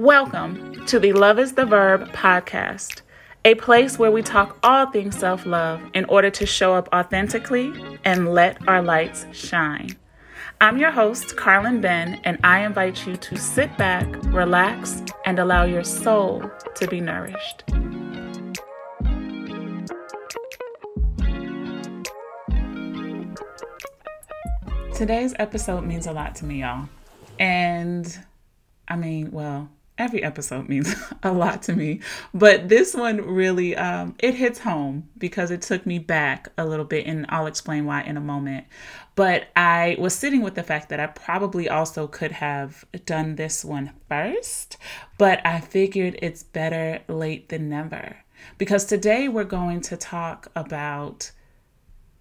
Welcome to the Love is the Verb podcast, a place where we talk all things self love in order to show up authentically and let our lights shine. I'm your host, Carlin Ben, and I invite you to sit back, relax, and allow your soul to be nourished. Today's episode means a lot to me, y'all. And I mean, well, every episode means a lot to me. But this one really um, it hits home because it took me back a little bit and i'll explain why in a moment. But i was sitting with the fact that i probably also could have done this one first but i figured it's better late than never. Because today we're going to talk about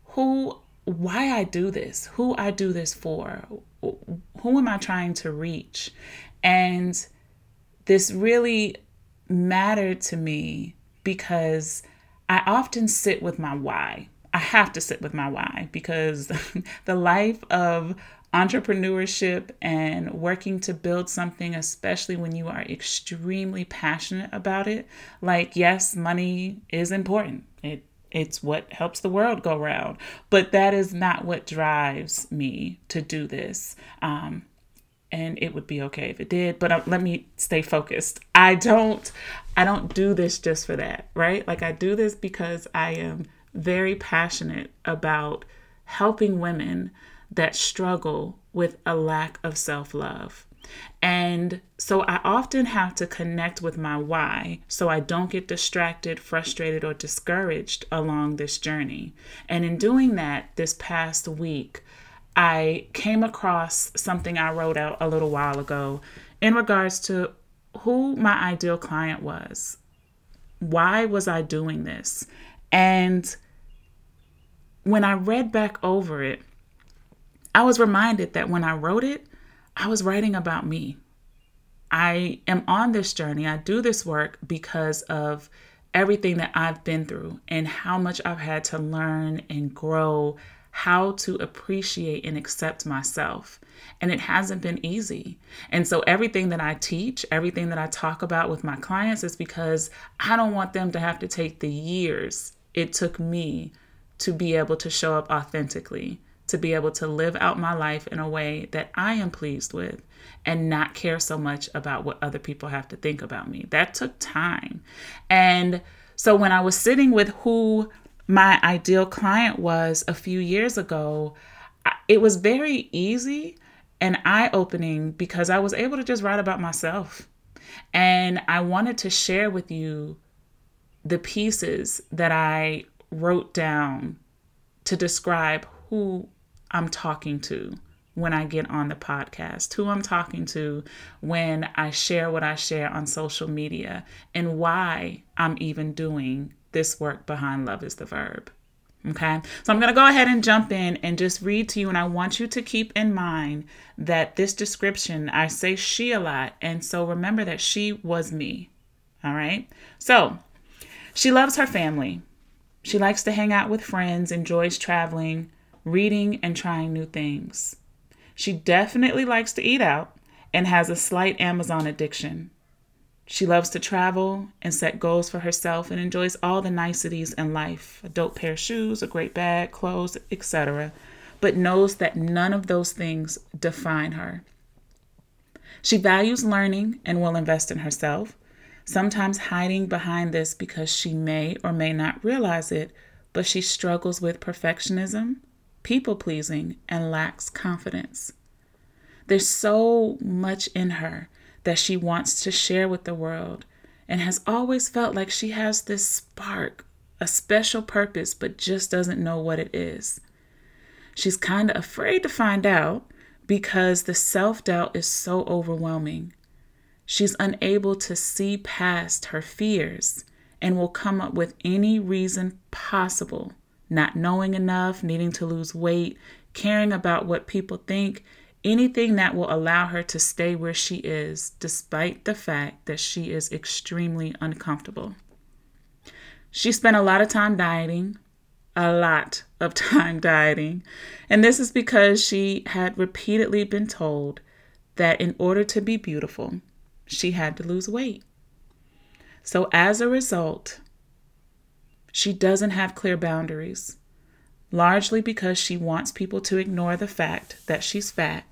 who why i do this who i do this for who am i trying to reach? And this really mattered to me because I often sit with my why. I have to sit with my why because the life of entrepreneurship and working to build something, especially when you are extremely passionate about it, like, yes, money is important. It it's what helps the world go round, but that is not what drives me to do this. Um, and it would be okay if it did but uh, let me stay focused. I don't i don't do this just for that right? Like i do this because i am very passionate about helping women that struggle with a lack of self-love. And so I often have to connect with my why so I don't get distracted, frustrated, or discouraged along this journey. And in doing that, this past week, I came across something I wrote out a little while ago in regards to who my ideal client was. Why was I doing this? And when I read back over it, I was reminded that when I wrote it, I was writing about me. I am on this journey. I do this work because of everything that I've been through and how much I've had to learn and grow how to appreciate and accept myself. And it hasn't been easy. And so, everything that I teach, everything that I talk about with my clients is because I don't want them to have to take the years it took me to be able to show up authentically, to be able to live out my life in a way that I am pleased with and not care so much about what other people have to think about me. That took time. And so, when I was sitting with who my ideal client was a few years ago, it was very easy and eye opening because I was able to just write about myself. And I wanted to share with you the pieces that I wrote down to describe who I'm talking to when I get on the podcast, who I'm talking to when I share what I share on social media, and why I'm even doing this work behind love is the verb. Okay, so I'm going to go ahead and jump in and just read to you. And I want you to keep in mind that this description, I say she a lot. And so remember that she was me. All right, so she loves her family. She likes to hang out with friends, enjoys traveling, reading, and trying new things. She definitely likes to eat out and has a slight Amazon addiction. She loves to travel and set goals for herself and enjoys all the niceties in life a dope pair of shoes, a great bag, clothes, etc. but knows that none of those things define her. She values learning and will invest in herself, sometimes hiding behind this because she may or may not realize it, but she struggles with perfectionism, people pleasing, and lacks confidence. There's so much in her that she wants to share with the world and has always felt like she has this spark, a special purpose, but just doesn't know what it is. She's kind of afraid to find out because the self doubt is so overwhelming. She's unable to see past her fears and will come up with any reason possible, not knowing enough, needing to lose weight, caring about what people think, anything that will allow her to stay where she is, despite the fact that she is extremely uncomfortable. She spent a lot of time dieting, a lot of time dieting, and this is because she had repeatedly been told that in order to be beautiful, she had to lose weight. So, as a result, she doesn't have clear boundaries, largely because she wants people to ignore the fact that she's fat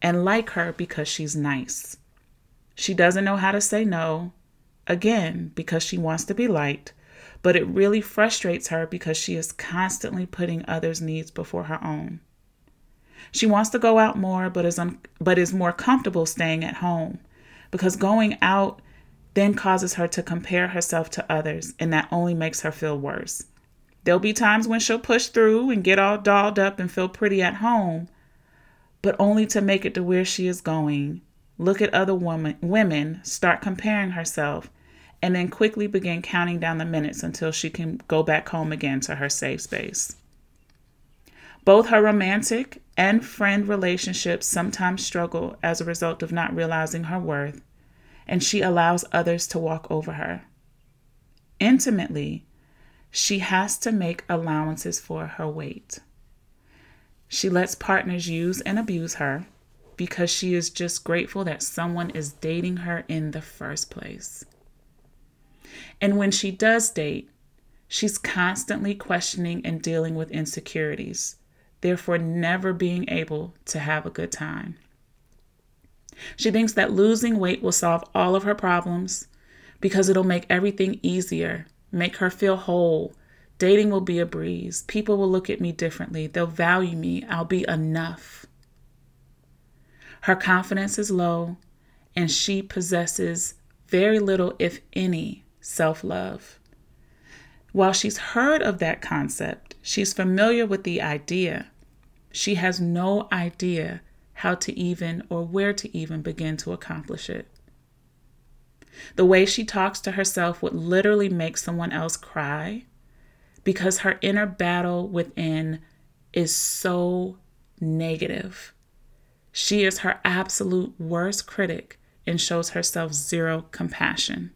and like her because she's nice. She doesn't know how to say no, again, because she wants to be liked, but it really frustrates her because she is constantly putting others' needs before her own. She wants to go out more, but is un- but is more comfortable staying at home because going out then causes her to compare herself to others, and that only makes her feel worse. There'll be times when she'll push through and get all dolled up and feel pretty at home, but only to make it to where she is going. Look at other woman, women, start comparing herself, and then quickly begin counting down the minutes until she can go back home again to her safe space. Both her romantic and friend relationships sometimes struggle as a result of not realizing her worth, and she allows others to walk over her. Intimately, she has to make allowances for her weight. She lets partners use and abuse her because she is just grateful that someone is dating her in the first place. And when she does date, she's constantly questioning and dealing with insecurities therefore never being able to have a good time. She thinks that losing weight will solve all of her problems because it'll make everything easier, make her feel whole. Dating will be a breeze. People will look at me differently. They'll value me. I'll be enough. Her confidence is low, and she possesses very little, if any, self love. While she's heard of that concept, she's familiar with the idea. She has no idea how to even or where to even begin to accomplish it. The way she talks to herself would literally make someone else cry because her inner battle within is so negative. She is her absolute worst critic and shows herself zero compassion.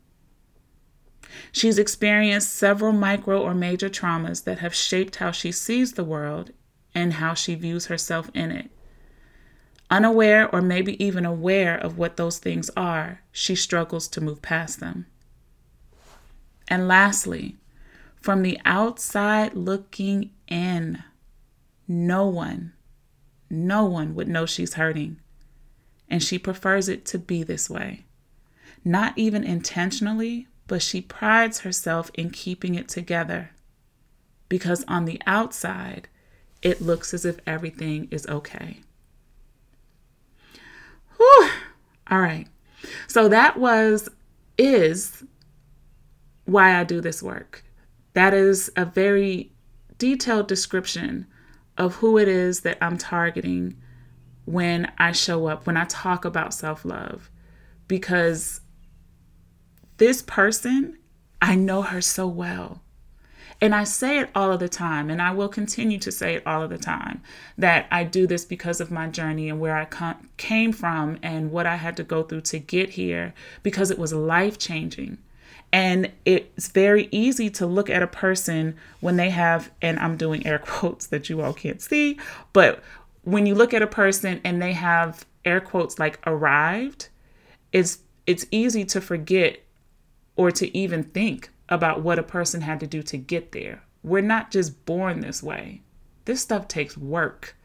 She's experienced several micro or major traumas that have shaped how she sees the world and how she views herself in it. Unaware or maybe even aware of what those things are, she struggles to move past them. And lastly, from the outside looking in, no one, no one would know she's hurting. And she prefers it to be this way. Not even intentionally, but she prides herself in keeping it together. Because on the outside, it looks as if everything is okay. Whew. All right. So that was, is why I do this work. That is a very detailed description of who it is that I'm targeting when I show up, when I talk about self love. Because this person, I know her so well. And I say it all of the time, and I will continue to say it all of the time that I do this because of my journey and where I came from and what I had to go through to get here because it was life changing. And it's very easy to look at a person when they have, and I'm doing air quotes that you all can't see, but when you look at a person and they have air quotes like arrived, it's it's easy to forget or to even think about what a person had to do to get there. We're not just born this way. This stuff takes work.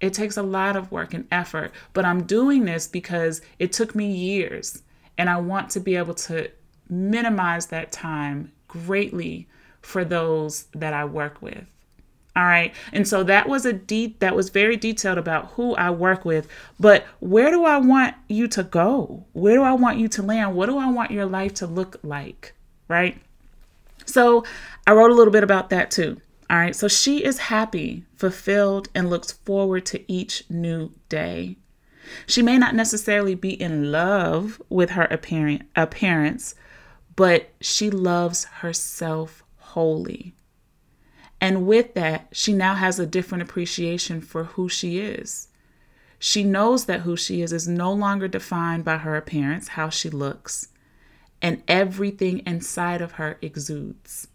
It takes a lot of work and effort, but I'm doing this because it took me years and I want to be able to minimize that time greatly for those that I work with. All right. And so that was a deep that was very detailed about who I work with, but where do I want you to go? Where do I want you to land? What do I want your life to look like? Right? So I wrote a little bit about that too. All right. So she is happy, fulfilled, and looks forward to each new day. She may not necessarily be in love with her appearance, but she loves herself wholly. And with that, she now has a different appreciation for who she is. She knows that who she is is no longer defined by her appearance, how she looks, and everything inside of her exudes.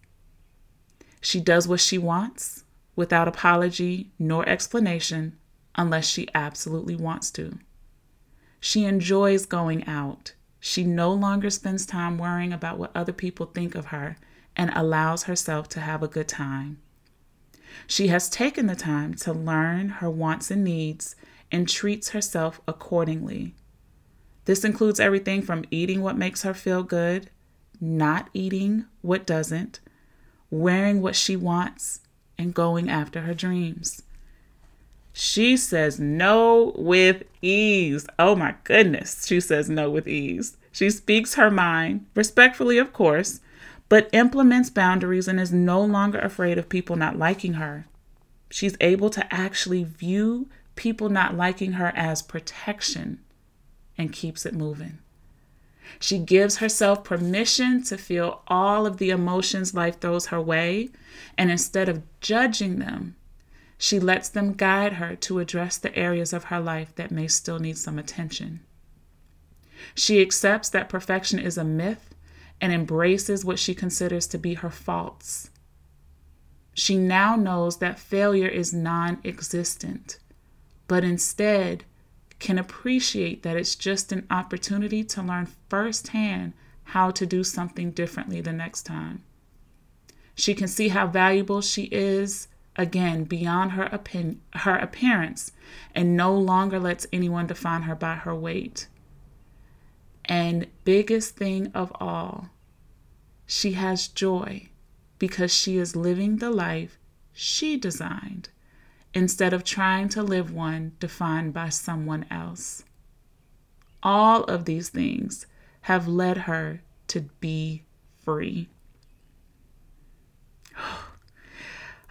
She does what she wants without apology nor explanation unless she absolutely wants to. She enjoys going out. She no longer spends time worrying about what other people think of her and allows herself to have a good time. She has taken the time to learn her wants and needs and treats herself accordingly. This includes everything from eating what makes her feel good, not eating what doesn't, wearing what she wants, and going after her dreams. She says no with ease. Oh my goodness. She says no with ease. She speaks her mind, respectfully, of course, but implements boundaries and is no longer afraid of people not liking her. She's able to actually view people not liking her as protection and keeps it moving. She gives herself permission to feel all of the emotions life throws her way, and instead of judging them, she lets them guide her to address the areas of her life that may still need some attention. She accepts that perfection is a myth and embraces what she considers to be her faults. She now knows that failure is non existent, but instead can appreciate that it's just an opportunity to learn firsthand how to do something differently the next time. She can see how valuable she is again beyond her opinion, her appearance and no longer lets anyone define her by her weight. And biggest thing of all, she has joy because she is living the life she designed instead of trying to live one defined by someone else. All of these things have led her to be free.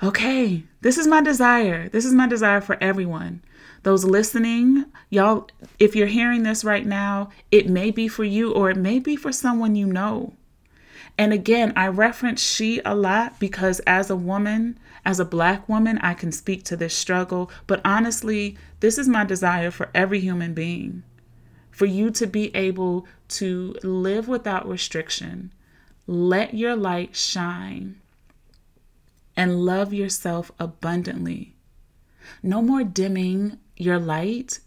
Okay, this is my desire. This is my desire for everyone. Those listening, y'all, if you're hearing this right now, it may be for you or it may be for someone you know. And again, I reference she a lot because as a woman, as a black woman, I can speak to this struggle. But honestly, this is my desire for every human being for you to be able to live without restriction, let your light shine, and love yourself abundantly. No more dimming your light.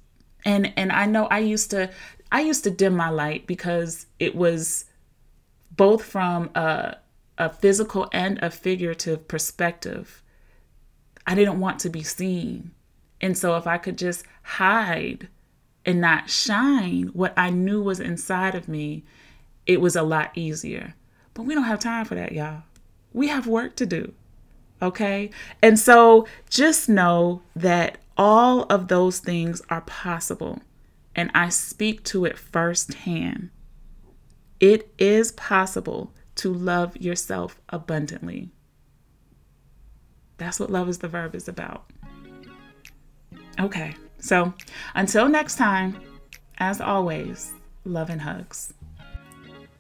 And and I know I used to I used to dim my light because it was both from a, a physical and a figurative perspective. I didn't want to be seen. And so if I could just hide and not shine what I knew was inside of me, it was a lot easier. But we don't have time for that, y'all. We have work to do. Okay? And so just know that all of those things are possible. And I speak to it firsthand. It is possible to love yourself abundantly. That's what Love is the Verb is about. Okay, so until next time, as always, love and hugs.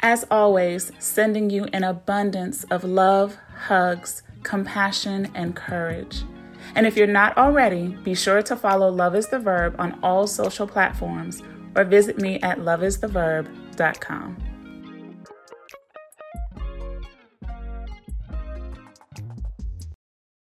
As always, sending you an abundance of love, hugs, compassion, and courage. And if you're not already, be sure to follow Love is the Verb on all social platforms or visit me at loveistheverb.com.